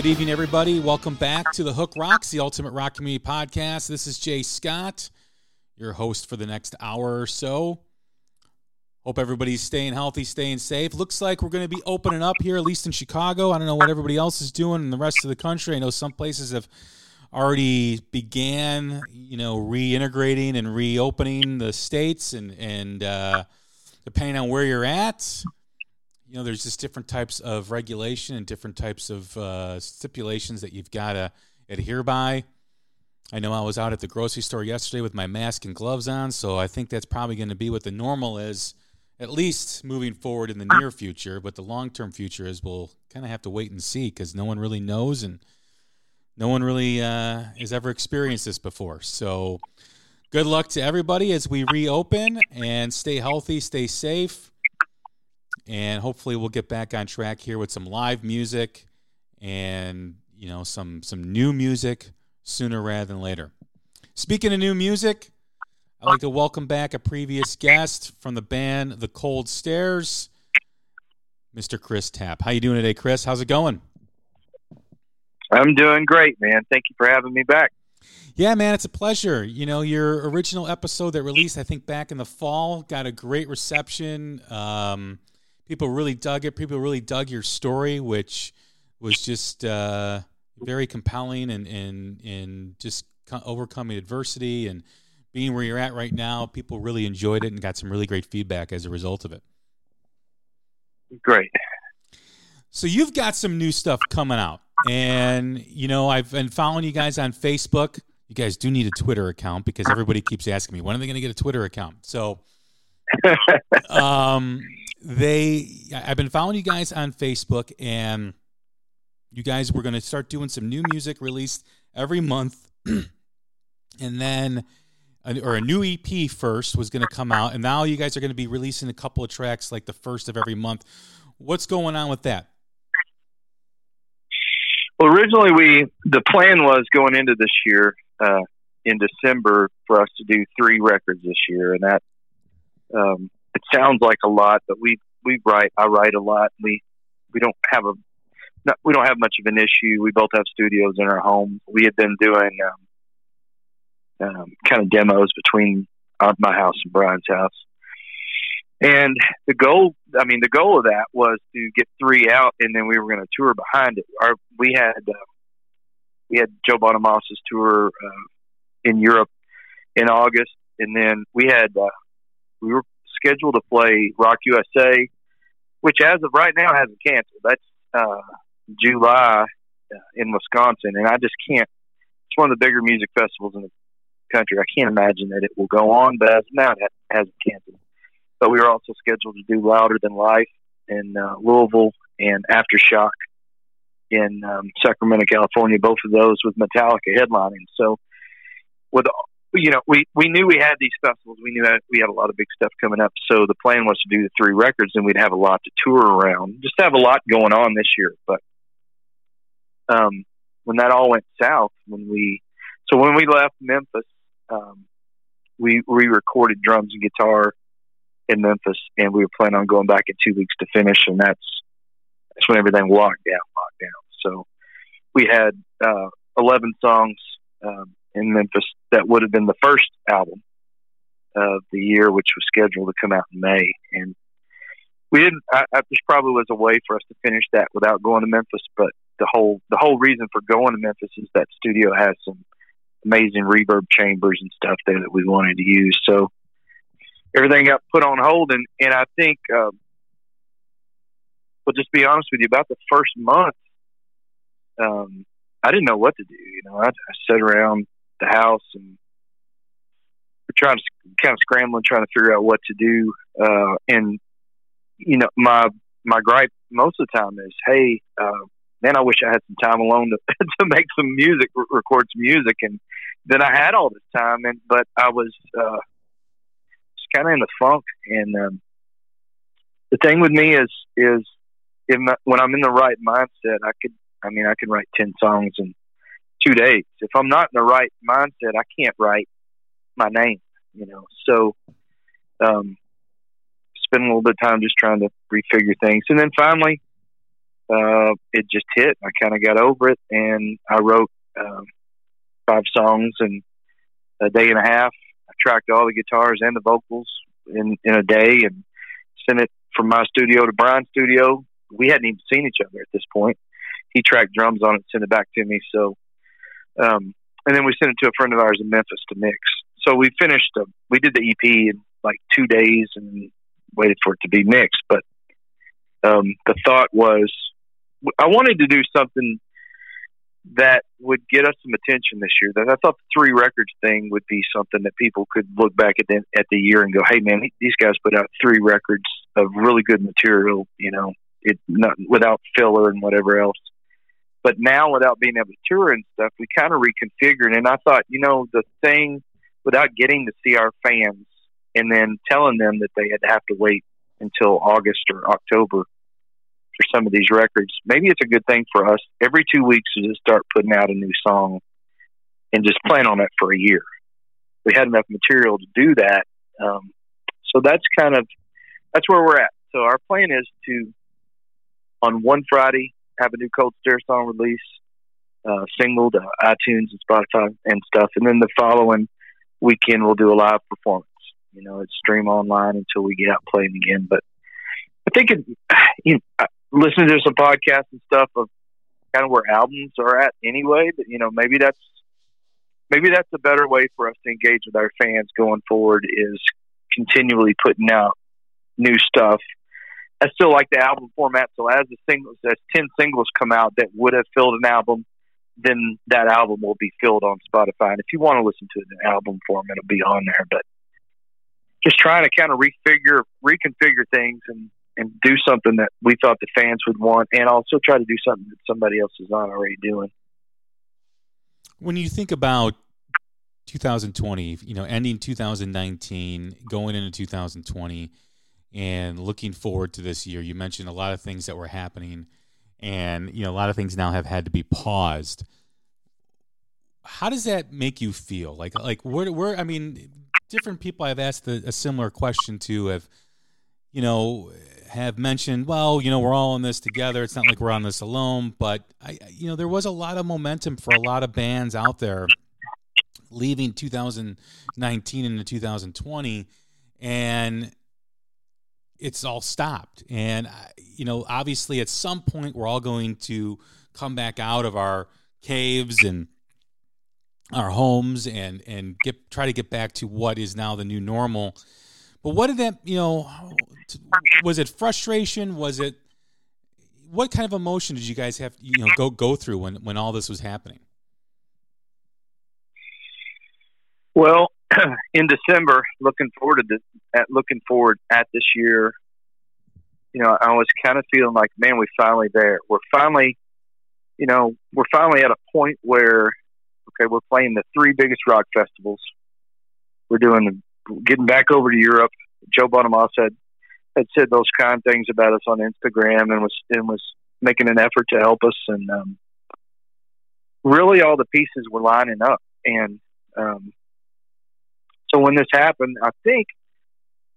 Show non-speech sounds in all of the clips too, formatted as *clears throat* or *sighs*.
Good evening, everybody. Welcome back to the Hook Rocks, the Ultimate Rock Community Podcast. This is Jay Scott, your host for the next hour or so. Hope everybody's staying healthy, staying safe. Looks like we're going to be opening up here, at least in Chicago. I don't know what everybody else is doing in the rest of the country. I know some places have already began, you know, reintegrating and reopening the states, and and uh, depending on where you're at, you know, there's just different types of regulation and different types of uh, stipulations that you've got to adhere by. I know I was out at the grocery store yesterday with my mask and gloves on, so I think that's probably going to be what the normal is, at least moving forward in the near future. But the long term future is we'll kind of have to wait and see because no one really knows and no one really uh, has ever experienced this before. So good luck to everybody as we reopen and stay healthy, stay safe and hopefully we'll get back on track here with some live music and you know some some new music sooner rather than later. Speaking of new music, I'd like to welcome back a previous guest from the band The Cold Stares, Mr. Chris Tapp. How you doing today, Chris? How's it going? I'm doing great, man. Thank you for having me back. Yeah, man, it's a pleasure. You know, your original episode that released, I think, back in the fall, got a great reception. Um, people really dug it. People really dug your story, which was just uh, very compelling and and and just overcoming adversity and being where you're at right now. People really enjoyed it and got some really great feedback as a result of it. Great. So you've got some new stuff coming out, and you know I've been following you guys on Facebook. You guys do need a Twitter account because everybody keeps asking me when are they going to get a Twitter account. So, *laughs* um, they I've been following you guys on Facebook and you guys were going to start doing some new music released every month *clears throat* and then or a new EP first was going to come out and now you guys are going to be releasing a couple of tracks like the first of every month. What's going on with that? Well, originally we the plan was going into this year uh, in December for us to do three records this year, and that um, it sounds like a lot, but we we write. I write a lot. We we don't have a not, we don't have much of an issue. We both have studios in our home. We had been doing um, um, kind of demos between our, my house and Brian's house. And the goal, I mean, the goal of that was to get three out, and then we were going to tour behind it. Our we had uh, we had Joe Bonamassa's tour uh, in Europe in August, and then we had uh, we were scheduled to play Rock USA, which as of right now hasn't canceled. That's uh, July uh, in Wisconsin, and I just can't. It's one of the bigger music festivals in the country. I can't imagine that it will go on, but as of now, it hasn't canceled. But we were also scheduled to do Louder Than Life in uh, Louisville and Aftershock in um, Sacramento, California. Both of those with Metallica headlining. So, with you know, we, we knew we had these festivals. We knew that we had a lot of big stuff coming up. So the plan was to do the three records, and we'd have a lot to tour around. Just have a lot going on this year. But um, when that all went south, when we so when we left Memphis, um, we re-recorded drums and guitar in Memphis, and we were planning on going back in two weeks to finish. And that's that's when everything locked down, locked down. So we had uh, eleven songs. Um, in Memphis that would have been the first album. of the year, which was scheduled to come out in May. And we didn't. I, I, this probably was a way for us to finish that without going to Memphis. But the whole the whole reason for going to Memphis is that studio has some amazing reverb chambers and stuff there that we wanted to use. So everything got put on hold, and and I think. Um, but just be honest with you, about the first month, um, I didn't know what to do. You know, I, I sat around the house and we're trying to kind of scrambling, trying to figure out what to do. Uh, and you know, my my gripe most of the time is, hey, uh, man, I wish I had some time alone to *laughs* to make some music, record some music, and then I had all this time, and but I was uh, just kind of in the funk. And um, the thing with me is is my, when I'm in the right mindset, I could I mean, I can write 10 songs in two days. If I'm not in the right mindset, I can't write my name, you know. So, um, spend a little bit of time just trying to refigure things. And then finally, uh, it just hit. I kind of got over it and I wrote, um, five songs in a day and a half. I tracked all the guitars and the vocals in, in a day and sent it from my studio to Brian's studio. We hadn't even seen each other at this point he tracked drums on it, sent it back to me. So, um, and then we sent it to a friend of ours in Memphis to mix. So we finished. Uh, we did the EP in like two days and waited for it to be mixed. But um, the thought was, I wanted to do something that would get us some attention this year. That I thought the three records thing would be something that people could look back at the, at the year and go, "Hey, man, these guys put out three records of really good material." You know, it not without filler and whatever else. But now, without being able to tour and stuff, we kind of reconfigured. And I thought, you know, the thing without getting to see our fans and then telling them that they had to have to wait until August or October for some of these records, maybe it's a good thing for us every two weeks to just start putting out a new song and just plan on it for a year. We had enough material to do that. Um, so that's kind of that's where we're at. So our plan is to on one Friday have a new Cold Stare song release, uh, single to iTunes and Spotify and stuff, and then the following weekend we'll do a live performance. You know, it's stream online until we get out playing again. But I think it, *sighs* you know, listening to some podcasts and stuff of kind of where albums are at anyway. But you know, maybe that's maybe that's a better way for us to engage with our fans going forward is continually putting out new stuff I still like the album format. So as the singles, as ten singles come out that would have filled an album, then that album will be filled on Spotify. And if you want to listen to it in album form, it'll be on there. But just trying to kind of refigure, reconfigure things, and and do something that we thought the fans would want, and also try to do something that somebody else is not already doing. When you think about 2020, you know, ending 2019, going into 2020 and looking forward to this year. You mentioned a lot of things that were happening, and you know a lot of things now have had to be paused. How does that make you feel? Like, like where, where? I mean, different people I've asked a, a similar question to have, you know, have mentioned, well, you know, we're all in this together. It's not like we're on this alone, but I, you know, there was a lot of momentum for a lot of bands out there leaving 2019 into 2020 and it's all stopped. And, uh, you know, obviously at some point we're all going to come back out of our caves and our homes and, and get, try to get back to what is now the new normal. But what did that, you know, was it frustration? Was it, what kind of emotion did you guys have, you know, go, go through when, when all this was happening? Well, *clears throat* in December, looking forward to this, at looking forward at this year, you know, I was kind of feeling like, man, we're finally there. We're finally, you know, we're finally at a point where, okay, we're playing the three biggest rock festivals. We're doing getting back over to Europe. Joe Bonamassa had had said those kind things about us on Instagram and was and was making an effort to help us and um, really all the pieces were lining up and um, so when this happened, I think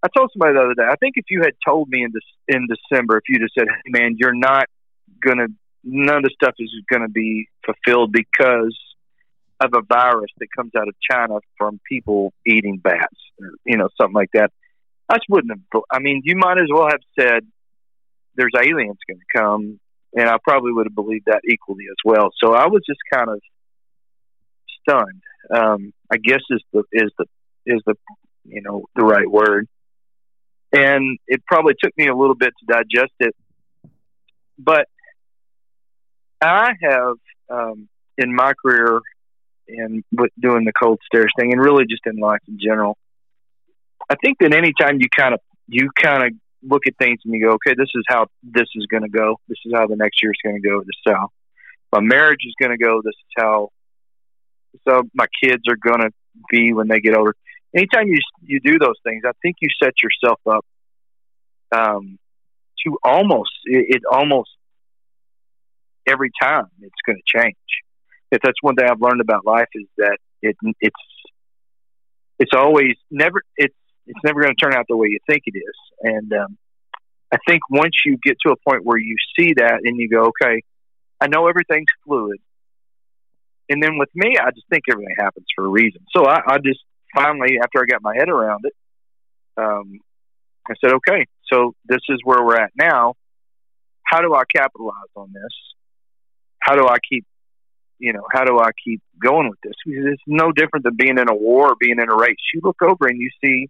I told somebody the other day. I think if you had told me in in December, if you just said, "Hey, man, you're not gonna, none of the stuff is gonna be fulfilled because of a virus that comes out of China from people eating bats, or, you know, something like that. I just wouldn't have. I mean, you might as well have said there's aliens going to come, and I probably would have believed that equally as well. So I was just kind of stunned. Um, I guess is the is the is the you know the right word, and it probably took me a little bit to digest it, but I have um, in my career and doing the cold stares thing, and really just in life in general. I think that anytime you kind of you kind of look at things and you go, okay, this is how this is going to go. This is how the next year is going to go. This is how my marriage is going to go. This is how so my kids are going to be when they get older. Anytime you you do those things, I think you set yourself up um, to almost it, it almost every time it's going to change. If that's one thing I've learned about life is that it it's it's always never it's it's never going to turn out the way you think it is. And um, I think once you get to a point where you see that and you go, okay, I know everything's fluid. And then with me, I just think everything happens for a reason. So I, I just finally, after I got my head around it, um, I said, okay, so this is where we're at now. How do I capitalize on this? How do I keep, you know, how do I keep going with this? Because it's no different than being in a war or being in a race. You look over and you see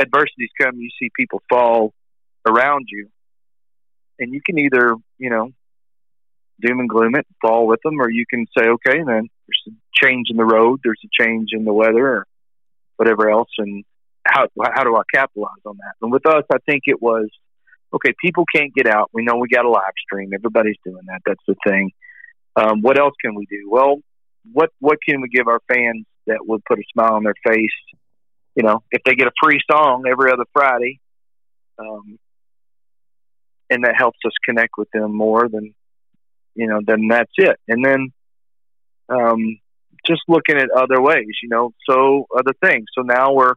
adversities come, you see people fall around you, and you can either, you know, doom and gloom it, fall with them, or you can say, okay, and then there's a change in the road, there's a change in the weather, or whatever else, and how how do I capitalize on that? And with us, I think it was okay. People can't get out. We know we got a live stream. Everybody's doing that. That's the thing. Um, what else can we do? Well, what what can we give our fans that would put a smile on their face you know, if they get a free song every other Friday, um, and that helps us connect with them more, then you know, then that's it. And then um, just looking at other ways, you know, so other things. So now we're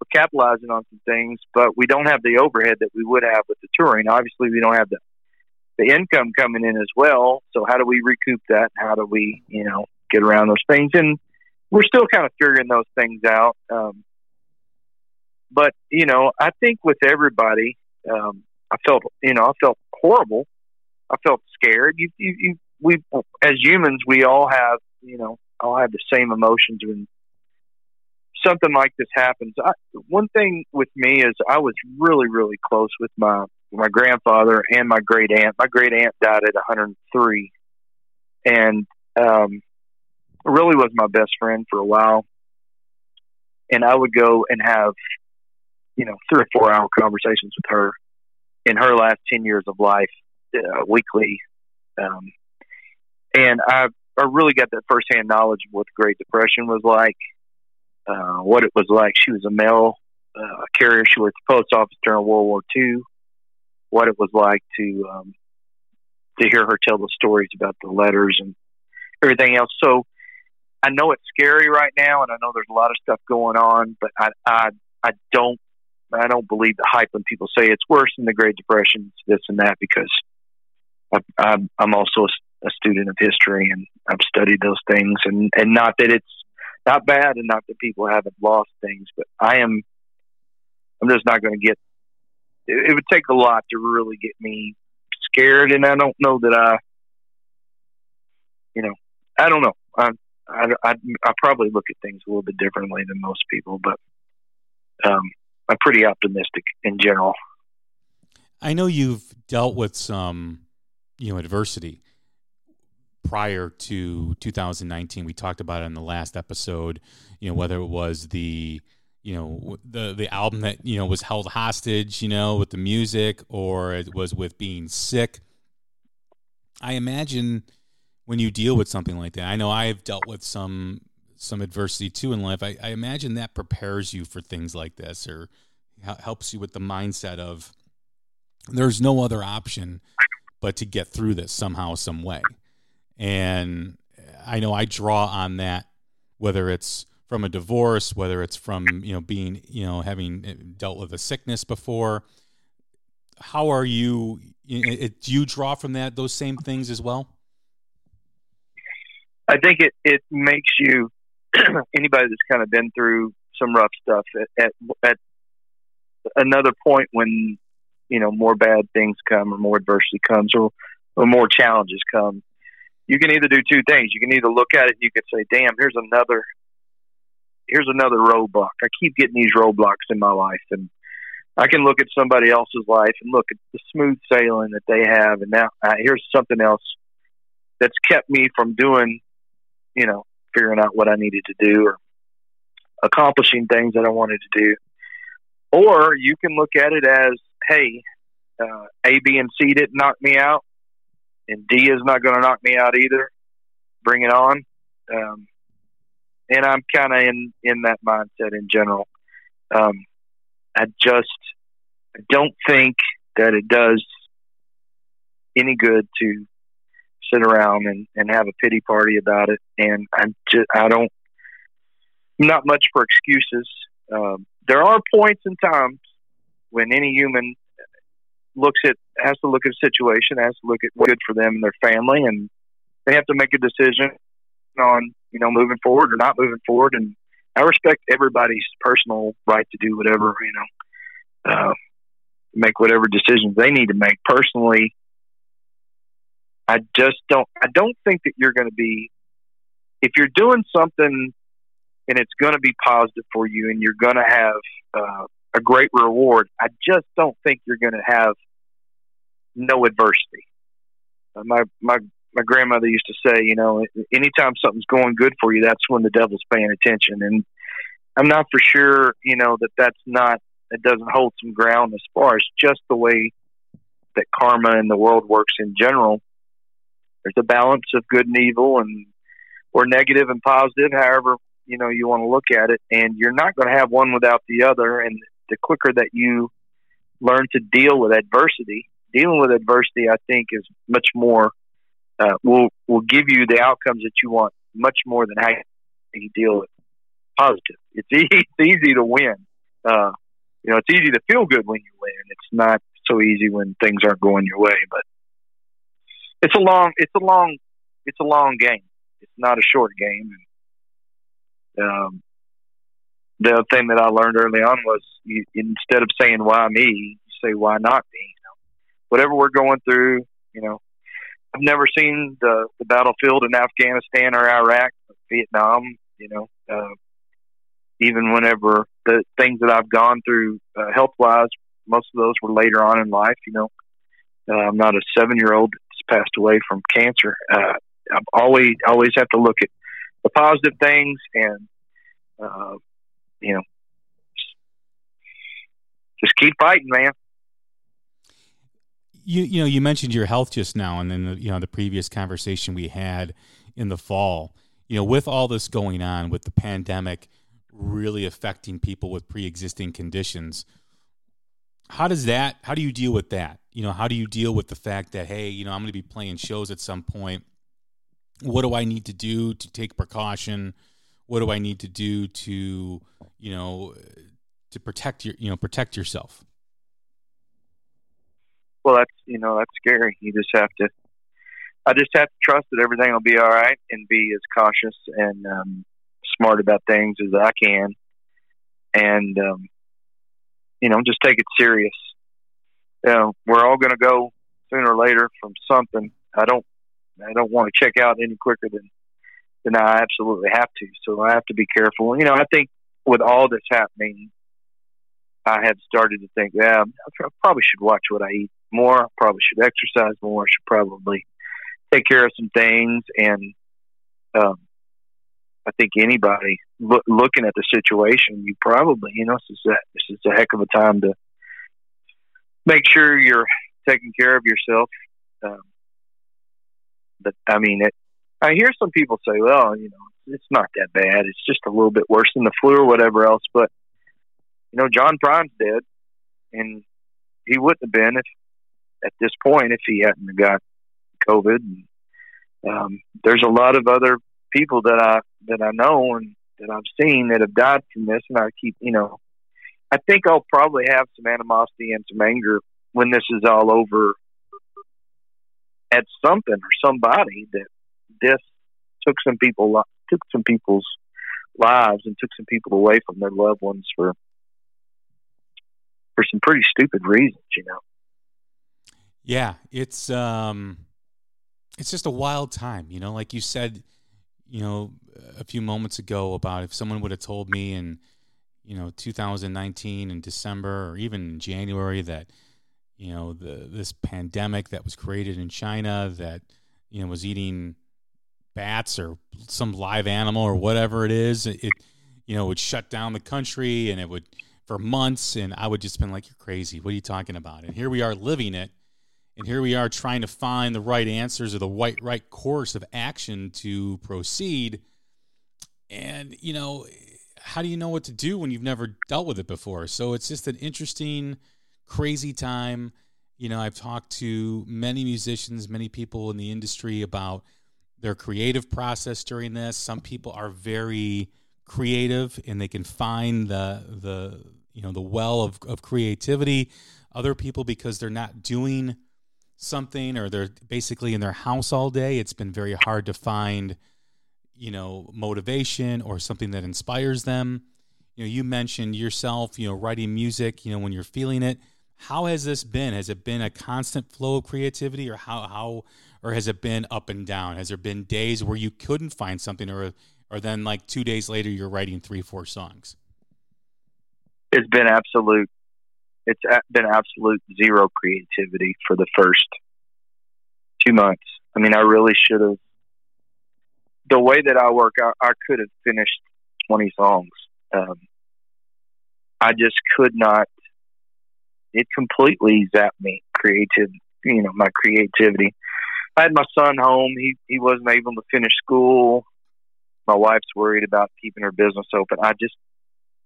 we're capitalizing on some things, but we don't have the overhead that we would have with the touring. Obviously, we don't have the the income coming in as well. So how do we recoup that? How do we, you know, get around those things? And we're still kind of figuring those things out. Um, but you know, I think with everybody, um, I felt you know I felt horrible. I felt scared. You, you, you, we as humans, we all have you know all have the same emotions when something like this happens. I, one thing with me is I was really really close with my my grandfather and my great aunt. My great aunt died at 103, and um, really was my best friend for a while. And I would go and have you know three or four hour conversations with her in her last ten years of life uh, weekly, um, and I I really got that firsthand knowledge of what the Great Depression was like, uh, what it was like. She was a mail uh, carrier. She worked at the post office during World War II. What it was like to um, to hear her tell the stories about the letters and everything else. So I know it's scary right now, and I know there's a lot of stuff going on, but I I, I don't I don't believe the hype when people say it's worse than the Great Depression, this and that, because I, I'm also a student of history and I've studied those things, and and not that it's not bad, and not that people haven't lost things, but I am. I'm just not going to get. It, it would take a lot to really get me scared, and I don't know that I. You know, I don't know. I I I, I probably look at things a little bit differently than most people, but um, I'm pretty optimistic in general. I know you've dealt with some, you know, adversity prior to 2019. We talked about it in the last episode. You know, whether it was the, you know, the the album that you know was held hostage, you know, with the music, or it was with being sick. I imagine when you deal with something like that. I know I've dealt with some some adversity too in life, I, I imagine that prepares you for things like this or helps you with the mindset of there's no other option but to get through this somehow, some way. And I know I draw on that, whether it's from a divorce, whether it's from you know being you know having eh, dealt with a sickness before. How are you? Do you draw from that those same things as well? I think it it makes you *clears throat* anybody that's kind of been through some rough stuff at, at at another point when you know more bad things come or more adversity comes or or more challenges come. You can either do two things. You can either look at it and you can say, "Damn, here's another here's another roadblock. I keep getting these roadblocks in my life, and I can look at somebody else's life and look at the smooth sailing that they have, and now uh, here's something else that's kept me from doing, you know, figuring out what I needed to do or accomplishing things that I wanted to do. Or you can look at it as, hey, uh, A, B, and C didn't knock me out, and D is not going to knock me out either. Bring it on. Um, and I'm kind of in in that mindset in general. Um, I just I don't think that it does any good to sit around and, and have a pity party about it. And I just I don't not much for excuses. Um, there are points and times when any human looks at has to look at a situation, has to look at what's good for them and their family, and they have to make a decision on you know moving forward or not moving forward. And I respect everybody's personal right to do whatever you know, uh, make whatever decisions they need to make. Personally, I just don't. I don't think that you're going to be if you're doing something and it's going to be positive for you and you're going to have uh, a great reward. I just don't think you're going to have no adversity. Uh, my my my grandmother used to say, you know, anytime something's going good for you, that's when the devil's paying attention. And I'm not for sure, you know, that that's not, it doesn't hold some ground as far as just the way that karma and the world works in general. There's a balance of good and evil and, or negative and positive, however, you know, you want to look at it. And you're not going to have one without the other. And the quicker that you learn to deal with adversity, dealing with adversity, I think, is much more uh, will will give you the outcomes that you want much more than how you deal with positive. It's *laughs* easy, it's easy to win. Uh, you know, it's easy to feel good when you win. It's not so easy when things aren't going your way. But it's a long, it's a long, it's a long game. It's not a short game. And, um, the thing that I learned early on was you, instead of saying why me, you say why not me. You know, whatever we're going through, you know, I've never seen the, the battlefield in Afghanistan or Iraq, or Vietnam. You know, uh, even whenever the things that I've gone through uh, health wise, most of those were later on in life. You know, uh, I'm not a seven year old that's passed away from cancer. Uh, I've always always have to look at the positive things and uh, you know just keep fighting, man you you know you mentioned your health just now, and then the, you know the previous conversation we had in the fall. You know, with all this going on, with the pandemic really affecting people with pre-existing conditions, how does that? How do you deal with that? You know, how do you deal with the fact that hey, you know, I'm going to be playing shows at some point. What do I need to do to take precaution? What do I need to do to, you know, to protect your, you know, protect yourself? well, that's you know that's scary. You just have to. I just have to trust that everything will be all right and be as cautious and um, smart about things as I can, and um, you know just take it serious. You know, we're all going to go sooner or later from something. I don't. I don't want to check out any quicker than than I absolutely have to. So I have to be careful. You know, I think with all that's happening, I have started to think, yeah, I probably should watch what I eat more. I probably should exercise more. I should probably take care of some things. And um, I think anybody lo- looking at the situation, you probably, you know, this is a, this is a heck of a time to make sure you're taking care of yourself. Um, but I mean, it, I hear some people say, well, you know, it's not that bad. It's just a little bit worse than the flu or whatever else. But you know, John Prine's dead, and he wouldn't have been if at this point if he hadn't got COVID. And, um, there's a lot of other people that I that I know and that I've seen that have died from this, and I keep you know, I think I'll probably have some animosity and some anger when this is all over at something or somebody that this took some people took some people's lives and took some people away from their loved ones for for some pretty stupid reasons, you know. Yeah, it's um it's just a wild time, you know, like you said, you know, a few moments ago about if someone would have told me in you know 2019 in December or even January that you know the this pandemic that was created in China that you know was eating bats or some live animal or whatever it is it, you know would shut down the country and it would for months and I would just been like you're crazy. What are you talking about? And here we are living it and here we are trying to find the right answers or the right right course of action to proceed. And you know how do you know what to do when you've never dealt with it before? So it's just an interesting crazy time. You know i've talked to many musicians many people in the industry about their creative process during this. Some people are very creative and they can find the the you know the well of, of creativity. Other people because they're not doing something or they're basically in their house all day it's been very hard to find you know motivation or something that inspires them. You know you mentioned yourself you know writing music you know when you're feeling it. How has this been? Has it been a constant flow of creativity or how how or has it been up and down has there been days where you couldn't find something or or then like 2 days later you're writing 3 4 songs it's been absolute it's been absolute zero creativity for the first 2 months i mean i really should have the way that I work, I, I could have finished 20 songs. Um, I just could not. It completely zapped me, creative. You know, my creativity. I had my son home. He he wasn't able to finish school. My wife's worried about keeping her business open. I just,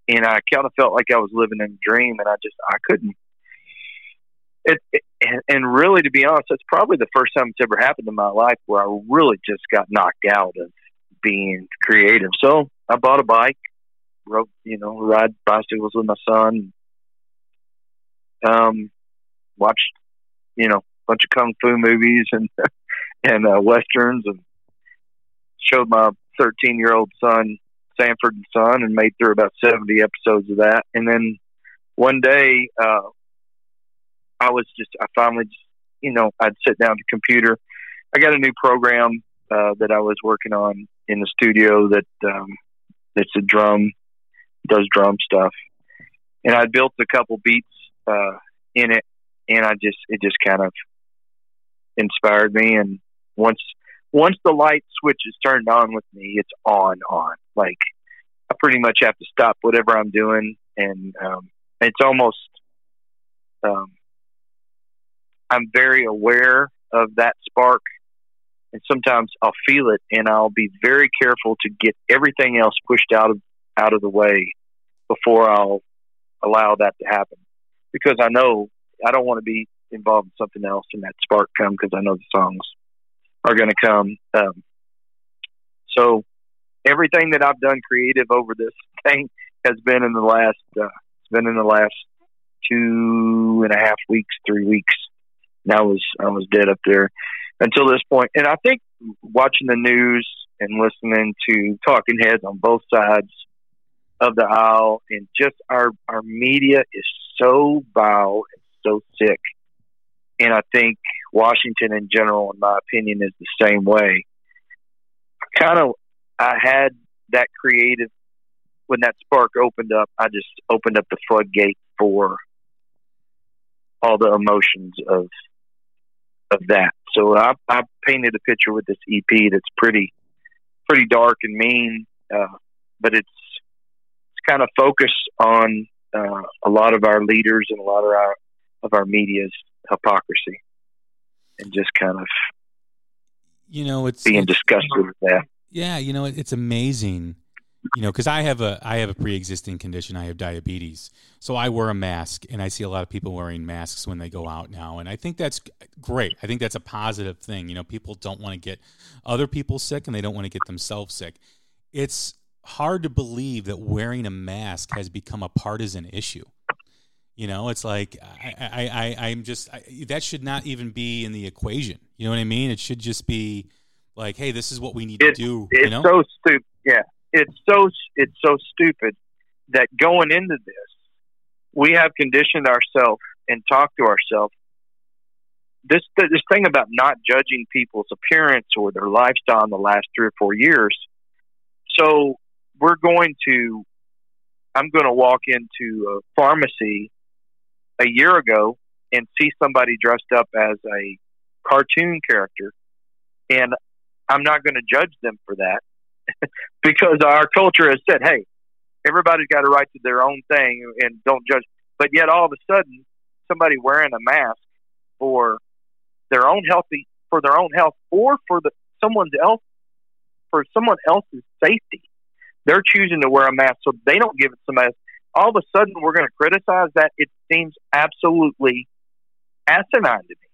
and I kind of felt like I was living in a dream, and I just I couldn't. It, it and really, to be honest, that's probably the first time it's ever happened in my life where I really just got knocked out of being creative. So I bought a bike, rode, you know, ride bicycles with my son. Um, watched, you know, bunch of kung fu movies and *laughs* and uh, westerns, and showed my 13 year old son Sanford and Son, and made through about 70 episodes of that. And then one day, uh, I was just, I finally, just, you know, I'd sit down at the computer. I got a new program uh, that I was working on in the studio that um, that's a drum, does drum stuff, and I built a couple beats uh, in it, and I just it just kind of inspired me. And once once the light switch is turned on with me, it's on on. Like I pretty much have to stop whatever I'm doing, and um, it's almost um, I'm very aware of that spark, and sometimes I'll feel it, and I'll be very careful to get everything else pushed out of out of the way before I'll allow that to happen, because I know I don't want to be involved in something else and that spark come because I know the songs are going to come. Um, so everything that I've done creative over this *laughs* thing has been in the last uh, it's been in the last two and a half weeks, three weeks. And I was I was dead up there until this point. And I think watching the news and listening to talking heads on both sides of the aisle and just our our media is so vile and so sick. And I think Washington in general, in my opinion, is the same way. Kind of, I had that creative when that spark opened up. I just opened up the floodgate for all the emotions of of that. So I, I painted a picture with this EP that's pretty, pretty dark and mean, uh, but it's it's kind of focused on uh, a lot of our leaders and a lot of our of our media's hypocrisy, and just kind of you know it's being it's, disgusted with that. Yeah, you know it's amazing you know because i have a i have a pre-existing condition. I have diabetes. So i wear a mask and i see a lot of people wearing masks when they go out now and i think that's great. I think that's a positive thing. You know people don't want to get other people sick and they don't want to get themselves sick. It's hard to believe that wearing a mask has become a partisan issue you know it's like i i, I i'm just I, that should not even be in the equation you know what i mean it should just be like, hey, this is what we need to do. It's you know? so stupid. Yeah, it's so it's so stupid that going into this, we have conditioned ourselves and talked to ourselves. This this thing about not judging people's appearance or their lifestyle in the last three or four years. So we're going to. I'm going to walk into a pharmacy a year ago and see somebody dressed up as a cartoon character, and I'm not going to judge them for that *laughs* because our culture has said, "Hey, everybody's got a right to their own thing and don't judge." But yet, all of a sudden, somebody wearing a mask for their own healthy for their own health or for the someone else for someone else's safety, they're choosing to wear a mask so they don't give it somebody. Else. All of a sudden, we're going to criticize that. It seems absolutely asinine to me.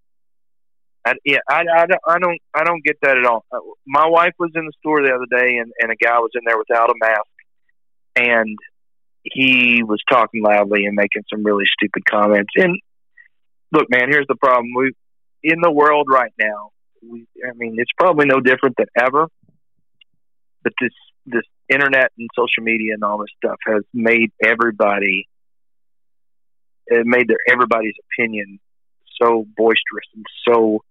I, yeah, I, I, I don't I don't get that at all. Uh, my wife was in the store the other day, and, and a guy was in there without a mask, and he was talking loudly and making some really stupid comments. And look, man, here's the problem: we in the world right now. We, I mean, it's probably no different than ever. But this this internet and social media and all this stuff has made everybody it made their everybody's opinion so boisterous and so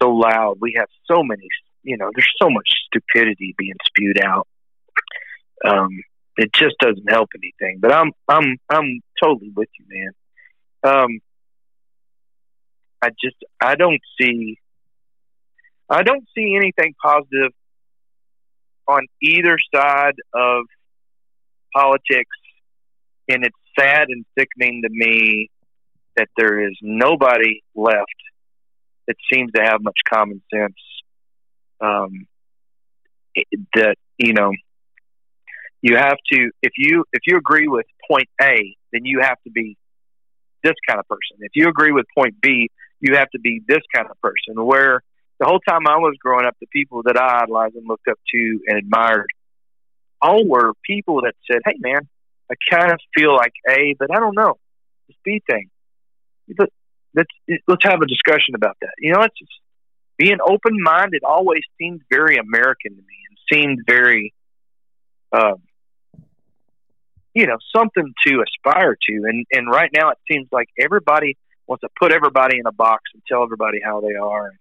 so loud. We have so many, you know, there's so much stupidity being spewed out. Um, it just doesn't help anything. But I'm I'm I'm totally with you, man. Um, I just I don't see I don't see anything positive on either side of politics, and it's sad and sickening to me that there is nobody left that seems to have much common sense. Um, that you know, you have to if you if you agree with point A, then you have to be this kind of person. If you agree with point B, you have to be this kind of person. Where the whole time I was growing up, the people that I idolized and looked up to and admired all were people that said, "Hey, man, I kind of feel like A, but I don't know this B thing." But let's let's have a discussion about that. You know, it's just being open minded. Always seemed very American to me, and seemed very, um, you know, something to aspire to. And and right now, it seems like everybody wants to put everybody in a box and tell everybody how they are.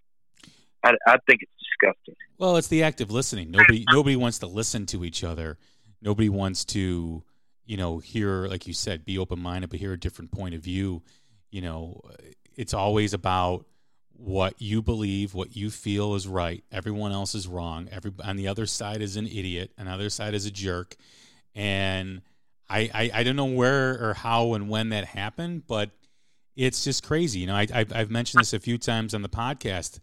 I, I think it's disgusting. Well, it's the act of listening. Nobody nobody wants to listen to each other. Nobody wants to, you know, hear like you said, be open minded, but hear a different point of view. You know, it's always about what you believe, what you feel is right. Everyone else is wrong. Every on the other side is an idiot. Another side is a jerk. And I, I, I don't know where or how and when that happened, but it's just crazy. You know, I, I've, I've mentioned this a few times on the podcast.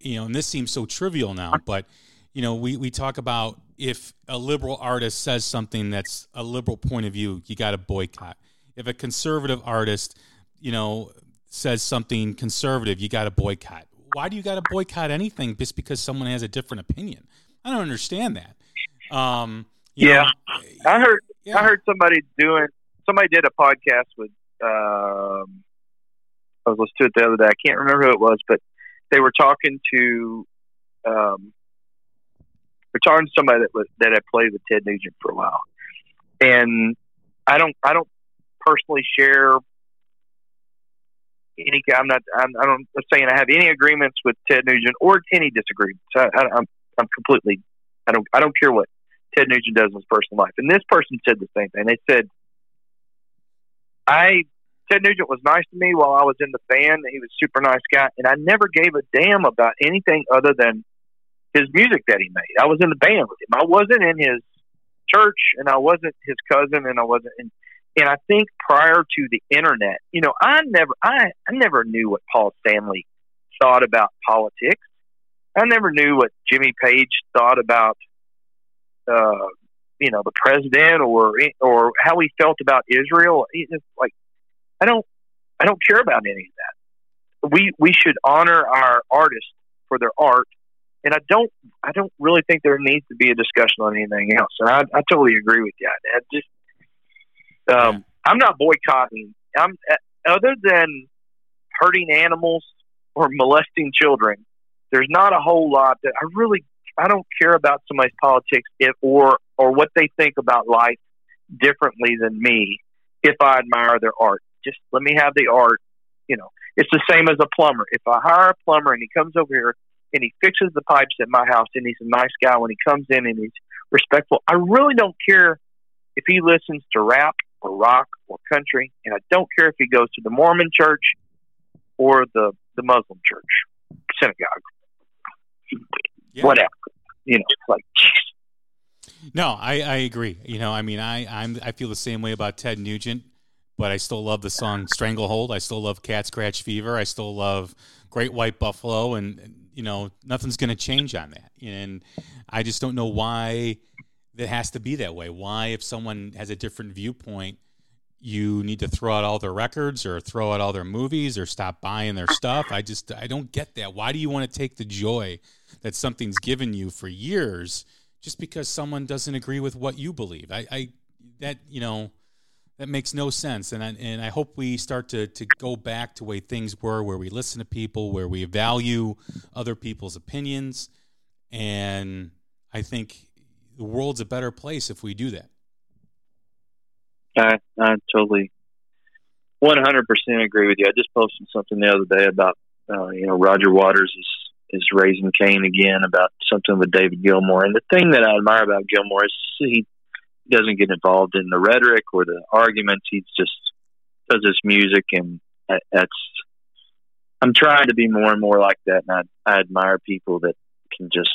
You know, and this seems so trivial now, but you know, we, we talk about if a liberal artist says something that's a liberal point of view, you got to boycott. If a conservative artist, you know, says something conservative, you got to boycott. Why do you got to boycott anything just because someone has a different opinion? I don't understand that. Um, yeah, know, I heard yeah. I heard somebody doing somebody did a podcast with um, I was listening to it the other day. I can't remember who it was, but they were talking to um, they're talking to somebody that was that had played with Ted Nugent for a while, and I don't I don't personally share any. I'm not. I'm, I don't I'm saying I have any agreements with Ted Nugent or any disagreements. I, I, I'm I'm completely. I don't. I don't care what Ted Nugent does in his personal life. And this person said the same thing. They said, "I Ted Nugent was nice to me while I was in the band. He was a super nice guy, and I never gave a damn about anything other than his music that he made. I was in the band with him. I wasn't in his church, and I wasn't his cousin, and I wasn't in." And I think prior to the internet, you know, I never, I, I never knew what Paul Stanley thought about politics. I never knew what Jimmy Page thought about, uh, you know, the president or or how he felt about Israel. It's like, I don't, I don't care about any of that. We we should honor our artists for their art, and I don't, I don't really think there needs to be a discussion on anything else. And I, I totally agree with you. I, just um, I'm not boycotting. I'm other than hurting animals or *laughs* molesting children. there's not a whole lot that I really I don't care about somebody's politics if or or what they think about life differently than me if I admire their art. Just let me have the art. You know, it's the same as a plumber. If I hire a plumber and he comes over here and he fixes the pipes at my house and he's a nice guy when he comes in and he's respectful, I really don't care if he listens to rap or rock or country, and I don't care if he goes to the Mormon church or the the Muslim church, synagogue, yeah. whatever. You know, it's like. No, I, I agree. You know, I mean, I I'm I feel the same way about Ted Nugent, but I still love the song "Stranglehold." I still love "Cat Scratch Fever." I still love "Great White Buffalo," and you know, nothing's going to change on that. And I just don't know why it has to be that way. Why, if someone has a different viewpoint, you need to throw out all their records or throw out all their movies or stop buying their stuff. I just I don't get that. Why do you want to take the joy that something's given you for years just because someone doesn't agree with what you believe? I, I that you know that makes no sense. And I, and I hope we start to to go back to way things were, where we listen to people, where we value other people's opinions, and I think the world's a better place if we do that. I, I totally, one hundred percent agree with you. I just posted something the other day about uh, you know Roger Waters is is raising Cain again about something with David Gilmour, and the thing that I admire about Gilmour is he doesn't get involved in the rhetoric or the arguments. He just does his music, and that's. I'm trying to be more and more like that, and I, I admire people that can just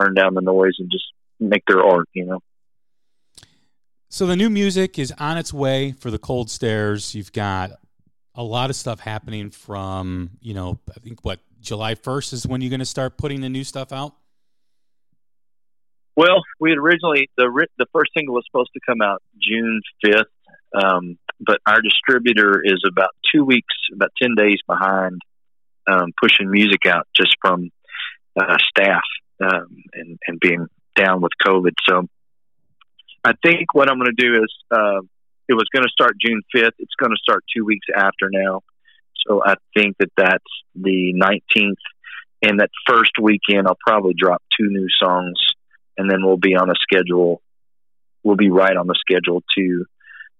turn down the noise and just make their art. You know. So the new music is on its way for the Cold Stares. You've got a lot of stuff happening from, you know, I think what July 1st is when you're going to start putting the new stuff out. Well, we had originally the the first single was supposed to come out June 5th, um, but our distributor is about two weeks, about 10 days behind um, pushing music out just from uh, staff um, and, and being down with COVID. So I think what I'm going to do is uh, it was going to start June 5th. It's going to start two weeks after now. So I think that that's the 19th. And that first weekend, I'll probably drop two new songs, and then we'll be on a schedule. We'll be right on the schedule to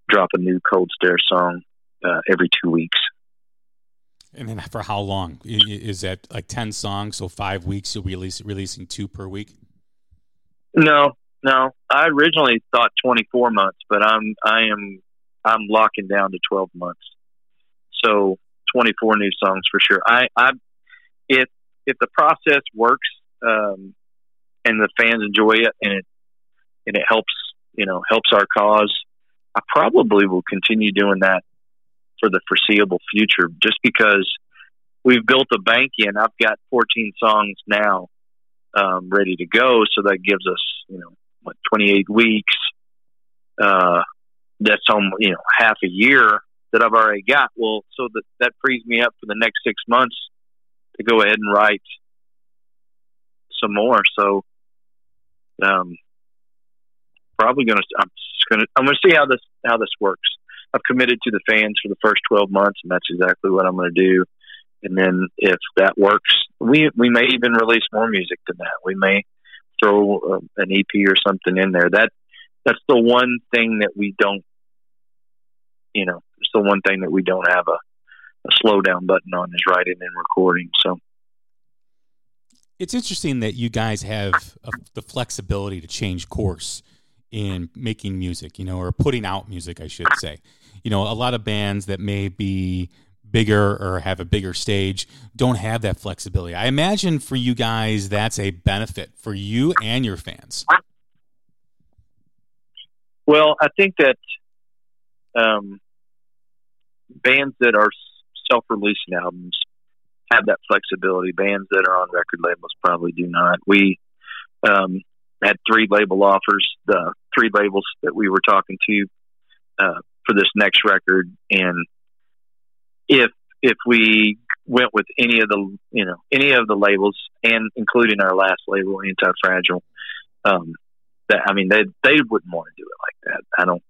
drop a new Cold Stare song uh, every two weeks. And then for how long? Is that like 10 songs? So five weeks, you'll be release, releasing two per week? No, no, I originally thought 24 months, but I'm I am I'm locking down to 12 months. So 24 new songs for sure. I I if if the process works um, and the fans enjoy it and it and it helps you know helps our cause, I probably will continue doing that for the foreseeable future. Just because we've built a bank in, I've got 14 songs now um, ready to go, so that gives us you know what 28 weeks. Uh, that's on you know half a year that I've already got. Well, so that that frees me up for the next six months to go ahead and write some more. So, um, probably gonna I'm just gonna I'm gonna see how this how this works. I've committed to the fans for the first 12 months, and that's exactly what I'm going to do. And then if that works, we we may even release more music than that. We may throw uh, an EP or something in there. That that's the one thing that we don't, you know, it's the one thing that we don't have a, a slow down button on is writing and recording. So it's interesting that you guys have a, the flexibility to change course in making music, you know, or putting out music, I should say. You know, a lot of bands that may be bigger or have a bigger stage don't have that flexibility. I imagine for you guys that's a benefit for you and your fans. Well, I think that um, bands that are self-releasing albums have that flexibility. Bands that are on record labels probably do not. We um, had three label offers, the three labels that we were talking to uh, for this next record, and if if we went with any of the you know any of the labels and including our last label anti fragile um that i mean they they wouldn't want to do it like that i don't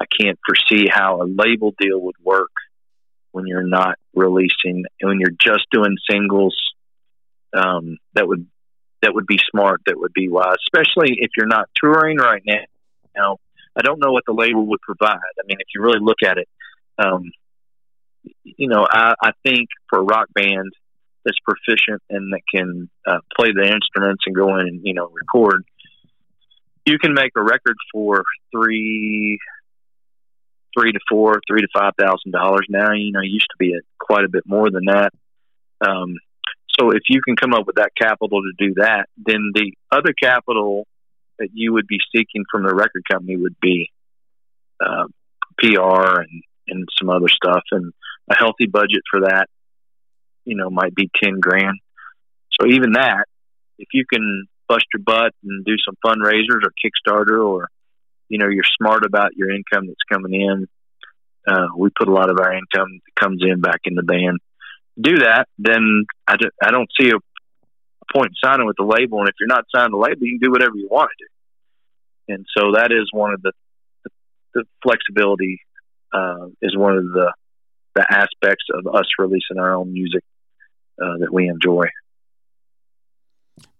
i can't foresee how a label deal would work when you're not releasing when you're just doing singles um, that would that would be smart, that would be wise, especially if you're not touring right now. Now, I don't know what the label would provide. I mean, if you really look at it, um, you know, I, I think for a rock band that's proficient and that can uh, play the instruments and go in and you know record, you can make a record for three, three to four, three to five thousand dollars now. You know, used to be a, quite a bit more than that. Um, so if you can come up with that capital to do that, then the other capital that you would be seeking from the record company would be uh, PR and and some other stuff, and a healthy budget for that, you know, might be ten grand. So even that, if you can bust your butt and do some fundraisers or Kickstarter, or you know, you're smart about your income that's coming in. Uh, we put a lot of our income that comes in back in the band. Do that, then I, I don't see a, a point in signing with the label. And if you're not signed to the label, you can do whatever you want to do. And so that is one of the the, the flexibility uh, is one of the the aspects of us releasing our own music uh, that we enjoy.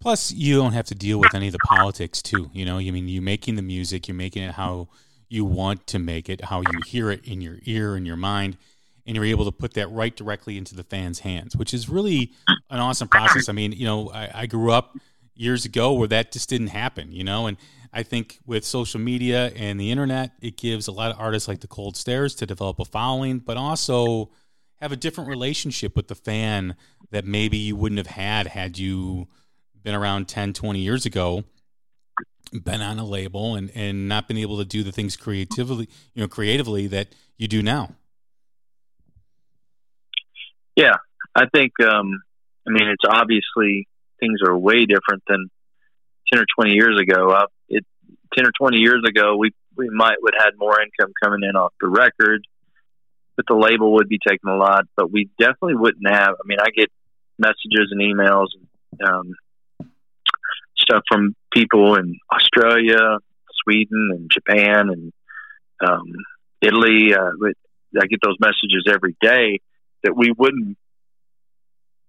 Plus, you don't have to deal with any of the politics too. You know, I mean, you're making the music, you're making it how you want to make it, how you hear it in your ear and your mind, and you're able to put that right directly into the fans' hands, which is really an awesome process. I mean, you know, I, I grew up years ago where that just didn't happen. You know, and I think with social media and the internet, it gives a lot of artists like the Cold Stares to develop a following, but also have a different relationship with the fan that maybe you wouldn't have had had you been around 10, 20 years ago, been on a label and, and not been able to do the things creatively, you know, creatively that you do now. Yeah, I think, um, I mean, it's obviously things are way different than 10 or 20 years ago. I, it, 10 or 20 years ago, we, we might would had more income coming in off the record, but the label would be taking a lot, but we definitely wouldn't have, I mean, I get messages and emails, um, stuff from people in Australia, Sweden, and Japan, and um, Italy. Uh, I get those messages every day that we wouldn't,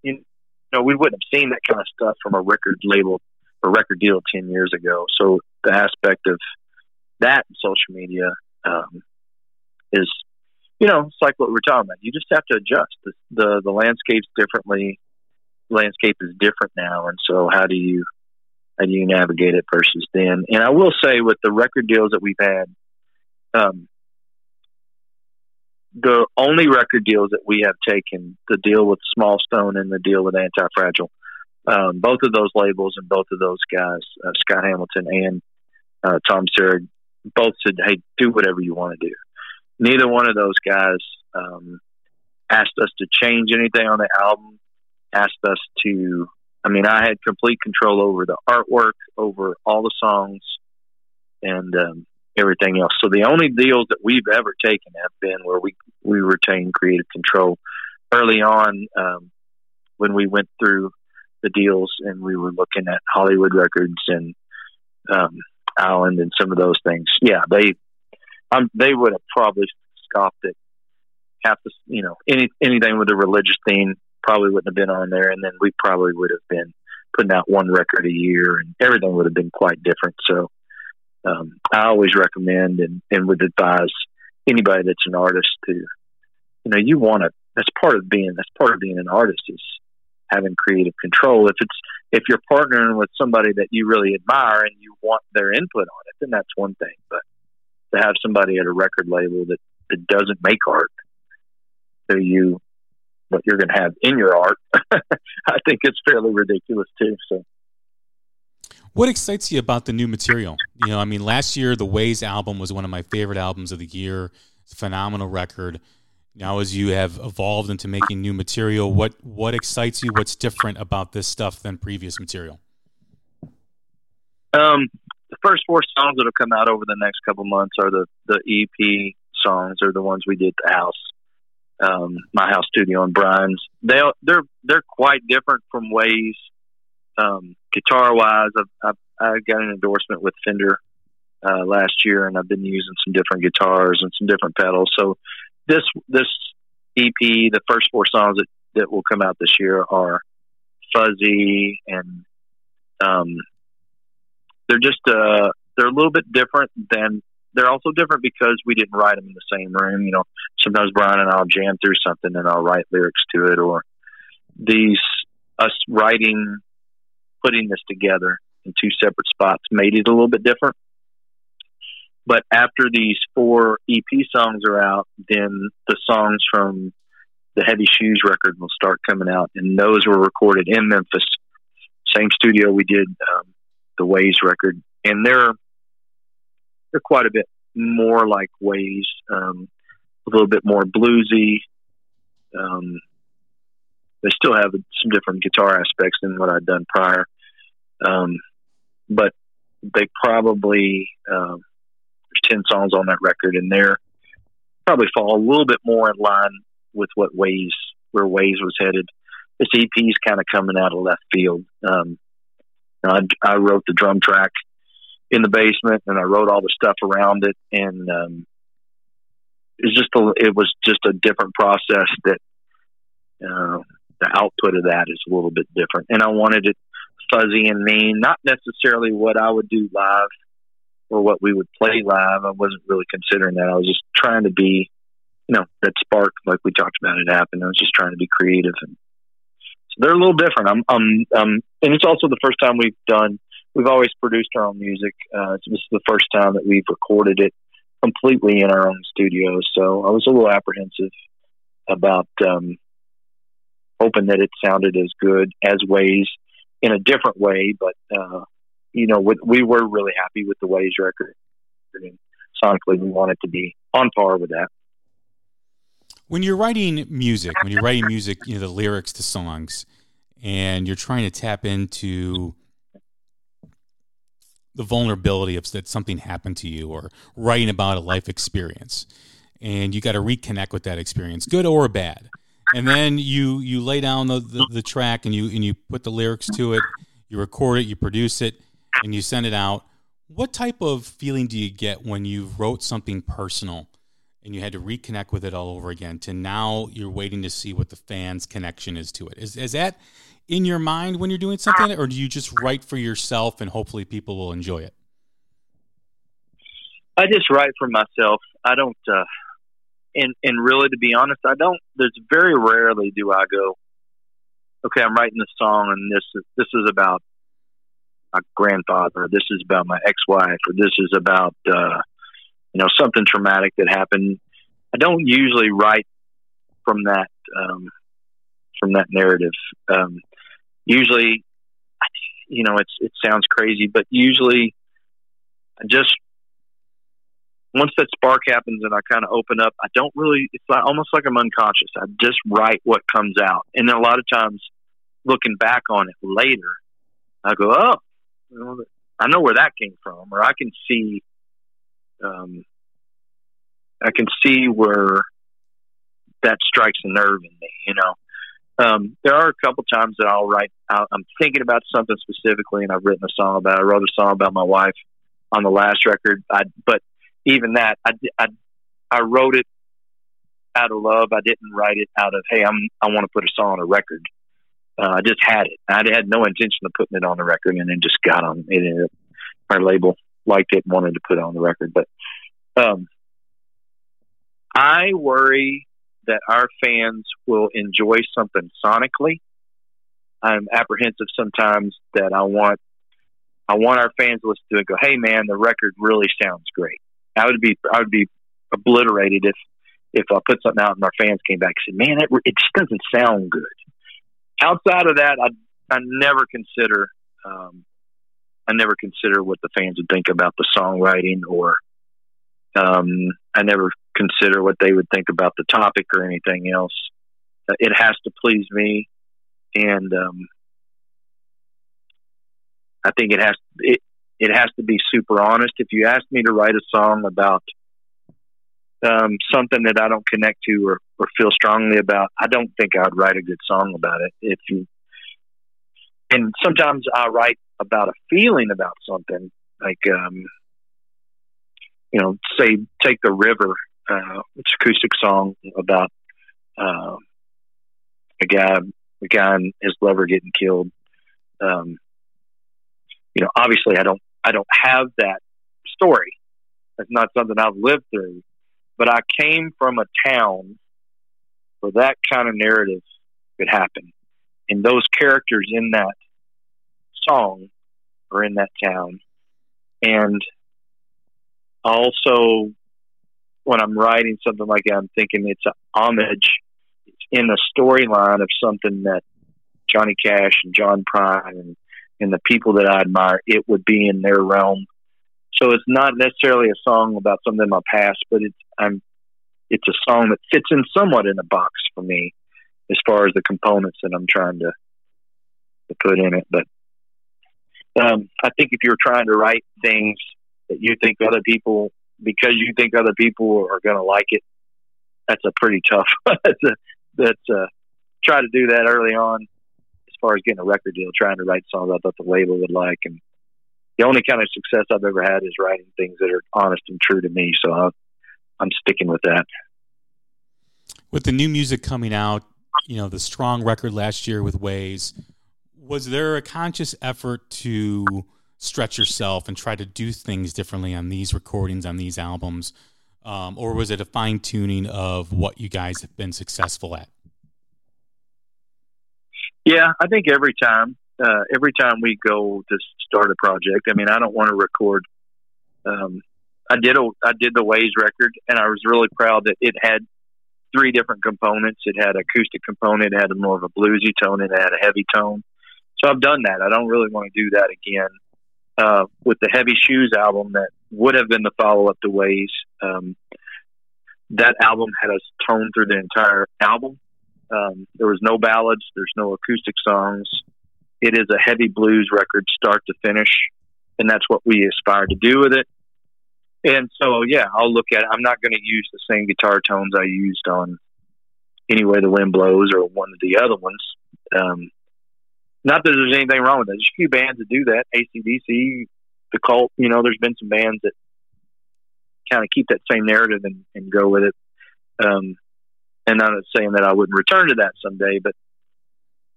you know, we wouldn't have seen that kind of stuff from a record label or record deal ten years ago. So the aspect of that in social media um, is, you know, it's like what we're talking about. You just have to adjust. The the, the landscape's differently. Landscape is different now, and so how do you do you navigate it versus then? And I will say with the record deals that we've had, um, the only record deals that we have taken, the deal with Small Stone and the deal with Anti Fragile, um, both of those labels and both of those guys, uh, Scott Hamilton and uh, Tom Serrig, both said, "Hey, do whatever you want to do." Neither one of those guys um, asked us to change anything on the album. Asked us to I mean, I had complete control over the artwork, over all the songs, and um, everything else. So the only deals that we've ever taken have been where we we retain creative control. Early on, um, when we went through the deals and we were looking at Hollywood Records and um, Island and some of those things, yeah, they um, they would have probably scoffed at half the you know any anything with a religious theme probably wouldn't have been on there, and then we probably would have been putting out one record a year, and everything would have been quite different. So um, I always recommend and, and would advise anybody that's an artist to, you know, you want to. That's part of being. That's part of being an artist is having creative control. If it's if you're partnering with somebody that you really admire and you want their input on it, then that's one thing. But to have somebody at a record label that, that doesn't make art, so you what you're going to have in your art, *laughs* I think it's fairly ridiculous too. So. What excites you about the new material? You know, I mean, last year the Ways album was one of my favorite albums of the year. It's a phenomenal record. Now, as you have evolved into making new material, what what excites you? What's different about this stuff than previous material? Um, the first four songs that'll come out over the next couple months are the the EP songs, are the ones we did at the house um, my house studio and Brian's. They they're they're quite different from ways um, guitar wise. I've, I've, I got an endorsement with Fender uh, last year, and I've been using some different guitars and some different pedals. So this this EP, the first four songs that that will come out this year are fuzzy and um, they're just uh, they're a little bit different than they're also different because we didn't write them in the same room. You know, sometimes Brian and I'll jam through something and I'll write lyrics to it, or these us writing, putting this together in two separate spots made it a little bit different. But after these four EP songs are out, then the songs from the Heavy Shoes record will start coming out, and those were recorded in Memphis, same studio we did um, the Ways record, and they're they're quite a bit more like Ways, um, a little bit more bluesy. Um, they still have some different guitar aspects than what I'd done prior, um, but they probably um, there's ten songs on that record, and they're probably fall a little bit more in line with what Ways where Ways was headed. This EP is kind of coming out of left field. Um, I, I wrote the drum track in the basement, and I wrote all the stuff around it, and um, it's just a, it was just a different process that uh, the output of that is a little bit different, and I wanted it fuzzy and mean, not necessarily what I would do live or what we would play live. I wasn't really considering that. I was just trying to be, you know, that spark like we talked about it happened. I was just trying to be creative and so they're a little different. I'm, um, um, and it's also the first time we've done. We've always produced our own music. Uh, this is the first time that we've recorded it completely in our own studio. So I was a little apprehensive about um, hoping that it sounded as good as Ways in a different way. But uh, you know, we were really happy with the Ways record, and sonically we wanted to be on par with that. When you're writing music, when you're writing music, you know the lyrics to songs, and you're trying to tap into the vulnerability of that something happened to you, or writing about a life experience, and you got to reconnect with that experience, good or bad. And then you you lay down the, the, the track and you and you put the lyrics to it, you record it, you produce it, and you send it out. What type of feeling do you get when you wrote something personal and you had to reconnect with it all over again to now you're waiting to see what the fans connection is to it is, is that in your mind when you're doing something or do you just write for yourself and hopefully people will enjoy it i just write for myself i don't uh and and really to be honest i don't there's very rarely do i go okay i'm writing this song and this is this is about my grandfather this is about my ex-wife or this is about uh you know something traumatic that happened. I don't usually write from that um, from that narrative. Um, usually, you know, it's it sounds crazy, but usually, I just once that spark happens and I kind of open up, I don't really. It's like, almost like I'm unconscious. I just write what comes out, and then a lot of times, looking back on it later, I go, "Oh, I know where that came from," or I can see um, I can see where that strikes a nerve in me. You know, um, there are a couple times that I'll write. i I'm thinking about something specifically, and I've written a song about. It. I wrote a song about my wife on the last record. I, but even that, I, I, I wrote it out of love. I didn't write it out of hey, I'm I want to put a song on a record. Uh, I just had it. I had no intention of putting it on the record, and then just got on it. Our label liked it and wanted to put it on the record. But um, I worry that our fans will enjoy something sonically. I'm apprehensive sometimes that I want I want our fans to listen to it go, hey man, the record really sounds great. I would be I would be obliterated if if I put something out and our fans came back and said, man, it, it just doesn't sound good. Outside of that, I I never consider um, I never consider what the fans would think about the songwriting or um, I never consider what they would think about the topic or anything else. It has to please me, and um, I think it has it it has to be super honest. If you ask me to write a song about um, something that I don't connect to or, or feel strongly about, I don't think I'd write a good song about it. If you and sometimes I write about a feeling about something, like um, you know, say take the river, uh, it's acoustic song about uh, a guy a guy and his lover getting killed. Um, you know, obviously, I don't I don't have that story. That's not something I've lived through. But I came from a town where that kind of narrative could happen, and those characters in that song are in that town, and also when I'm writing something like that, I'm thinking it's an homage it's in the storyline of something that Johnny Cash and John Prine and, and the people that I admire, it would be in their realm. So it's not necessarily a song about something in my past, but it's I'm it's a song that fits in somewhat in a box for me as far as the components that I'm trying to to put in it. But um, I think if you're trying to write things that you think other people because you think other people are going to like it, that's a pretty tough. *laughs* that's a, that's a, try to do that early on as far as getting a record deal, trying to write songs I thought the label would like. And the only kind of success I've ever had is writing things that are honest and true to me. So i I'm sticking with that. With the new music coming out, you know, the strong record last year with Ways, was there a conscious effort to stretch yourself and try to do things differently on these recordings, on these albums? Um, or was it a fine tuning of what you guys have been successful at? Yeah, I think every time, uh, every time we go to start a project, I mean, I don't want to record. Um, I did a, I did the Ways record, and I was really proud that it had three different components. It had acoustic component, it had more of a bluesy tone, and it had a heavy tone. So I've done that. I don't really want to do that again uh, with the Heavy Shoes album that would have been the follow up to Ways. Um, that album had us tone through the entire album. Um, there was no ballads, there's no acoustic songs. It is a heavy blues record, start to finish, and that's what we aspire to do with it. And so, yeah, I'll look at it. I'm not going to use the same guitar tones I used on Any Way the Wind Blows or one of the other ones. Um, not that there's anything wrong with that. There's a few bands that do that. ACDC, the Cult. You know, there's been some bands that kind of keep that same narrative and, and go with it. Um, and I'm not saying that I wouldn't return to that someday, but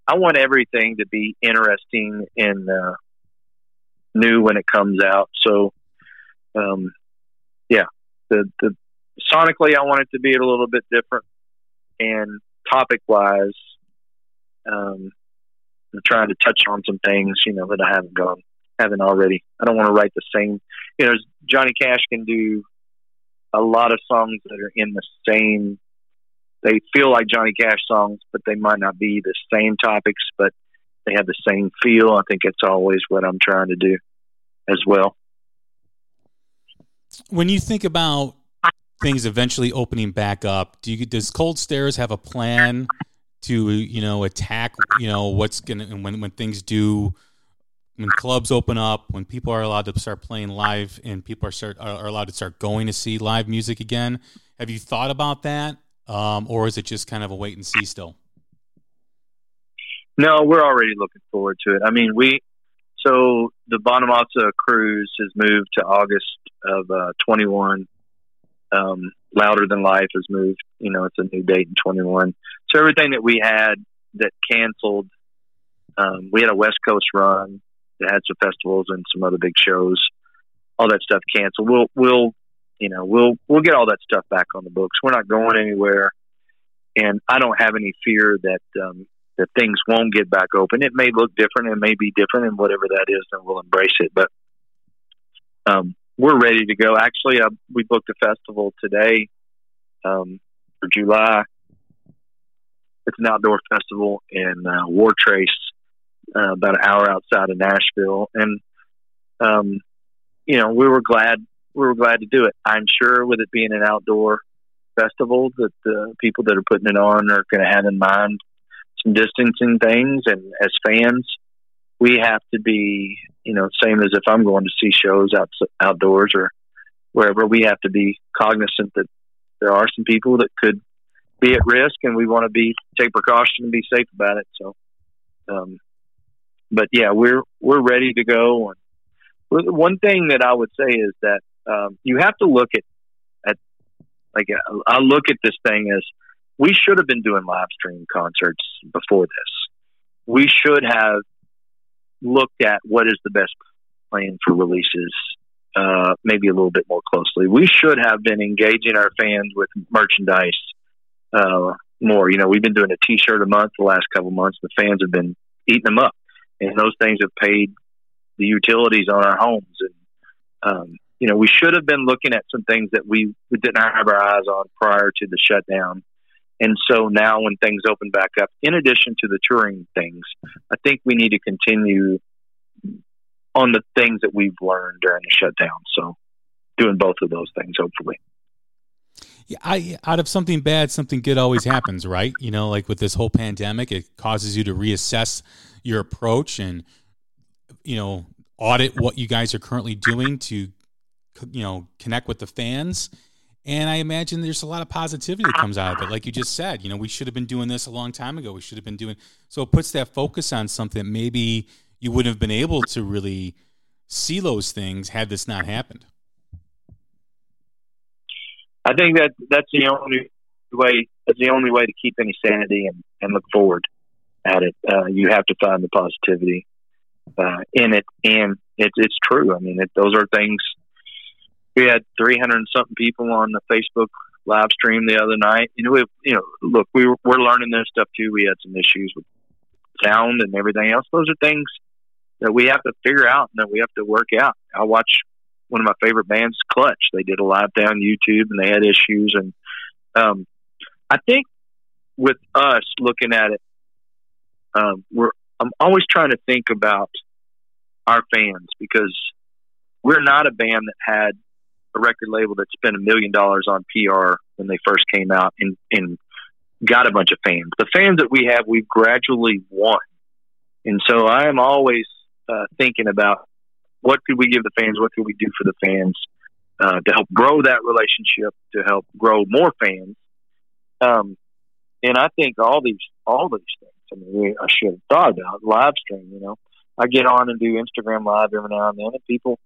I want everything to be interesting and uh, new when it comes out. So, um, yeah, the the sonically, I want it to be a little bit different, and topic wise, um, Trying to touch on some things, you know, that I haven't gone, haven't already. I don't want to write the same, you know, Johnny Cash can do a lot of songs that are in the same, they feel like Johnny Cash songs, but they might not be the same topics, but they have the same feel. I think it's always what I'm trying to do as well. When you think about things eventually opening back up, do you, does Cold Stares have a plan to you know attack you know what's gonna when when things do when clubs open up when people are allowed to start playing live and people are start are allowed to start going to see live music again have you thought about that? Um, or is it just kind of a wait and see still? No we're already looking forward to it. I mean we so the bonamassa cruise has moved to august of uh, 21 um, louder than life has moved you know it's a new date in 21 so everything that we had that canceled, um, we had a West Coast run that had some festivals and some other big shows. All that stuff canceled. We'll we'll you know we'll we'll get all that stuff back on the books. We're not going anywhere, and I don't have any fear that um, that things won't get back open. It may look different, it may be different, and whatever that is, then we'll embrace it. But um, we're ready to go. Actually, uh, we booked a festival today um, for July it's an outdoor festival in uh, Wartrace, uh, about an hour outside of Nashville, and um, you know we were glad we were glad to do it. I'm sure with it being an outdoor festival that the people that are putting it on are going to have in mind some distancing things, and as fans, we have to be you know same as if I'm going to see shows out outdoors or wherever. We have to be cognizant that there are some people that could be at risk, and we want to be take precaution and be safe about it. So, um, but yeah, we're we're ready to go. And one thing that I would say is that um, you have to look at at like I look at this thing as we should have been doing live stream concerts before this. we should have looked at what is the best plan for releases, uh, maybe a little bit more closely. We should have been engaging our fans with merchandise uh, more. You know, we've been doing a T-shirt a month the last couple months. The fans have been eating them up, and those things have paid the utilities on our homes. And um, you know, we should have been looking at some things that we, we didn't have our eyes on prior to the shutdown. And so now, when things open back up, in addition to the touring things, I think we need to continue on the things that we've learned during the shutdown. So, doing both of those things, hopefully. Yeah, I, out of something bad, something good always happens, right? You know, like with this whole pandemic, it causes you to reassess your approach and, you know, audit what you guys are currently doing to, you know, connect with the fans. And I imagine there's a lot of positivity that comes out of it. Like you just said, you know, we should have been doing this a long time ago. We should have been doing so. It puts that focus on something maybe you wouldn't have been able to really see those things had this not happened. I think that that's the only way. That's the only way to keep any sanity and, and look forward at it. Uh, you have to find the positivity uh, in it, and it, it's true. I mean, it, those are things. We had 300 and something people on the Facebook live stream the other night. You know, we, you know, look, we were, we're learning this stuff too. We had some issues with sound and everything else. Those are things that we have to figure out and that we have to work out. I watch one of my favorite bands, Clutch. They did a live down YouTube and they had issues. And um, I think with us looking at it, um, we're I'm always trying to think about our fans because we're not a band that had a record label that spent a million dollars on PR when they first came out and, and got a bunch of fans. The fans that we have, we've gradually won. And so I am always uh, thinking about what could we give the fans? What could we do for the fans uh, to help grow that relationship, to help grow more fans? Um, and I think all these all these things. I mean, I should have thought about live stream. You know, I get on and do Instagram live every now and then, and people,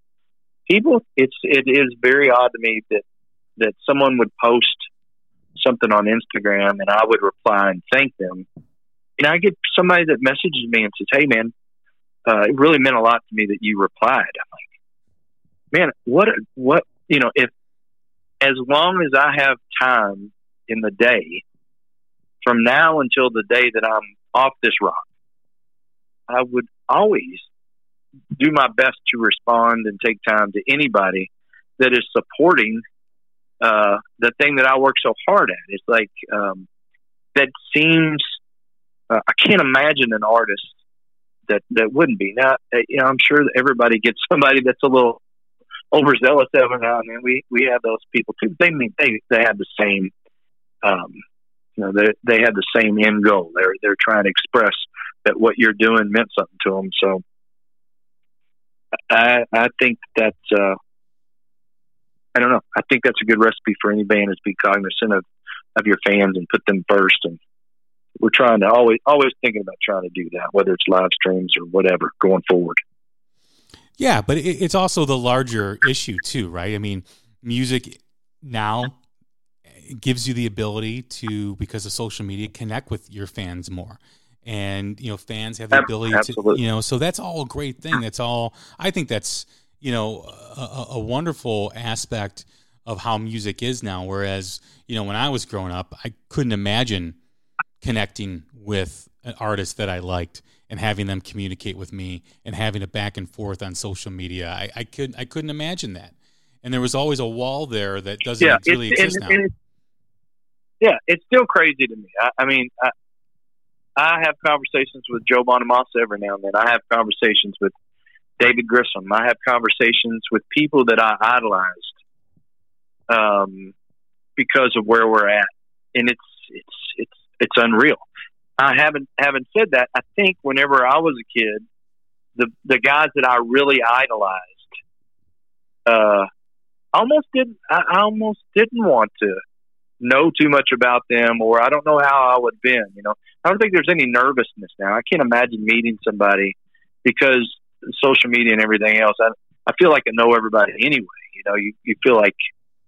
people, it's it is very odd to me that that someone would post something on Instagram and I would reply and thank them. And I get somebody that messages me and says, "Hey, man, uh, it really meant a lot to me that you replied. I'm like, man, what, what, you know, if as long as I have time in the day, from now until the day that I'm off this rock, I would always do my best to respond and take time to anybody that is supporting uh, the thing that I work so hard at. It's like um, that seems. Uh, I can't imagine an artist that that wouldn't be. Now, uh, you know, I'm sure everybody gets *laughs* somebody that's a little overzealous every now and then. We we have those people too. They mean they they have the same, um, you know, they they have the same end goal. They're they're trying to express that what you're doing meant something to them. So, I I think that's uh, I don't know. I think that's a good recipe for any band is be cognizant of of your fans and put them first and we're trying to always always thinking about trying to do that, whether it's live streams or whatever going forward. Yeah, but it's also the larger issue too, right? I mean, music now gives you the ability to, because of social media, connect with your fans more. And you know, fans have the ability Absolutely. to, you know, so that's all a great thing. That's all. I think that's you know a, a wonderful aspect of how music is now. Whereas you know, when I was growing up, I couldn't imagine connecting with an artist that I liked and having them communicate with me and having a back and forth on social media. I, I could I couldn't imagine that. And there was always a wall there that doesn't yeah, really exist and, now. And yeah, it's still crazy to me. I, I mean, I, I have conversations with Joe Bonamassa every now and then. I have conversations with David Grissom. I have conversations with people that I idolized um, because of where we're at, and it's it's it's it's unreal. I haven't haven't said that. I think whenever I was a kid, the the guys that I really idolized, uh, almost didn't. I, I almost didn't want to know too much about them, or I don't know how I would have been. You know, I don't think there's any nervousness now. I can't imagine meeting somebody because social media and everything else. I I feel like I know everybody anyway. You know, you you feel like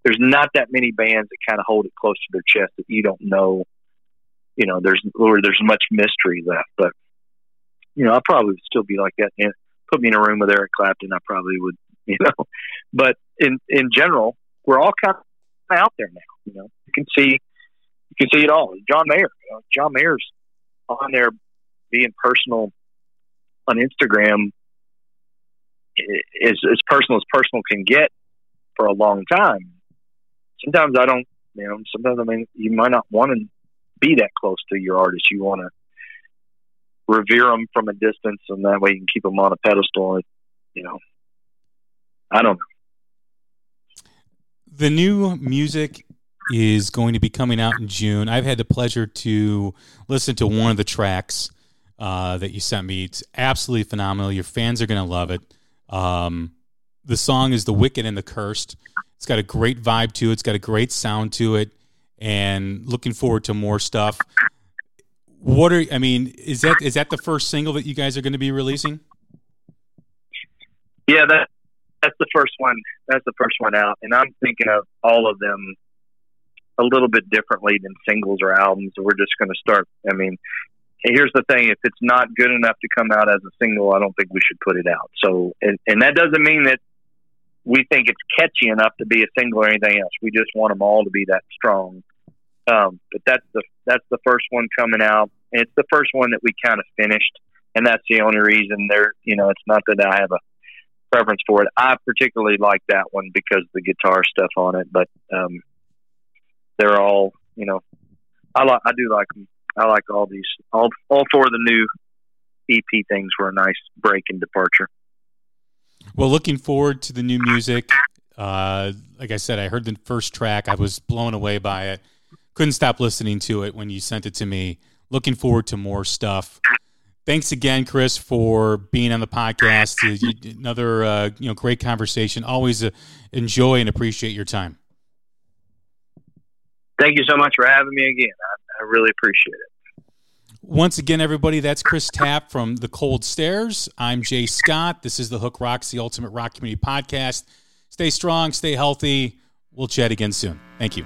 there's not that many bands that kind of hold it close to their chest that you don't know you know, there's or there's much mystery left. But you know, I probably would still be like that. And put me in a room with Eric Clapton, I probably would, *laughs* you know. But in in general, we're all kind of out there now. You know, can see you can see it all. John Mayer, you know, John Mayer's on there being personal on Instagram is as personal as personal can get for a long time. Sometimes I don't, you know, sometimes I mean, you might not want to be that close to your artist. You want to revere them from a distance, and that way you can keep them on a pedestal. You know, I don't know. The new music is going to be coming out in June. I've had the pleasure to listen to one of the tracks uh, that you sent me. It's absolutely phenomenal. Your fans are going to love it. Um, the song is "The Wicked and the Cursed." It's got a great vibe to it. It's got a great sound to it, and looking forward to more stuff. What are I mean? Is that is that the first single that you guys are going to be releasing? Yeah, that that's the first one. That's the first one out, and I'm thinking of all of them a little bit differently than singles or albums. We're just going to start. I mean, here's the thing: if it's not good enough to come out as a single, I don't think we should put it out. So, and, and that doesn't mean that we think it's catchy enough to be a single or anything else. We just want them all to be that strong. Um, but that's the that's the first one coming out. And it's the first one that we kind of finished, and that's the only reason there. You know, it's not that I have a preference for it. I particularly like that one because the guitar stuff on it, but um, they're all you know. I like I do like them I like all these all all four of the new EP things were a nice break and departure. Well, looking forward to the new music. Uh, like I said, I heard the first track. I was blown away by it. Couldn't stop listening to it when you sent it to me. Looking forward to more stuff. Thanks again, Chris, for being on the podcast. Another uh, you know great conversation. Always uh, enjoy and appreciate your time. Thank you so much for having me again. I really appreciate it. Once again, everybody, that's Chris Tapp from The Cold Stares. I'm Jay Scott. This is the Hook Rocks, the Ultimate Rock Community Podcast. Stay strong, stay healthy. We'll chat again soon. Thank you.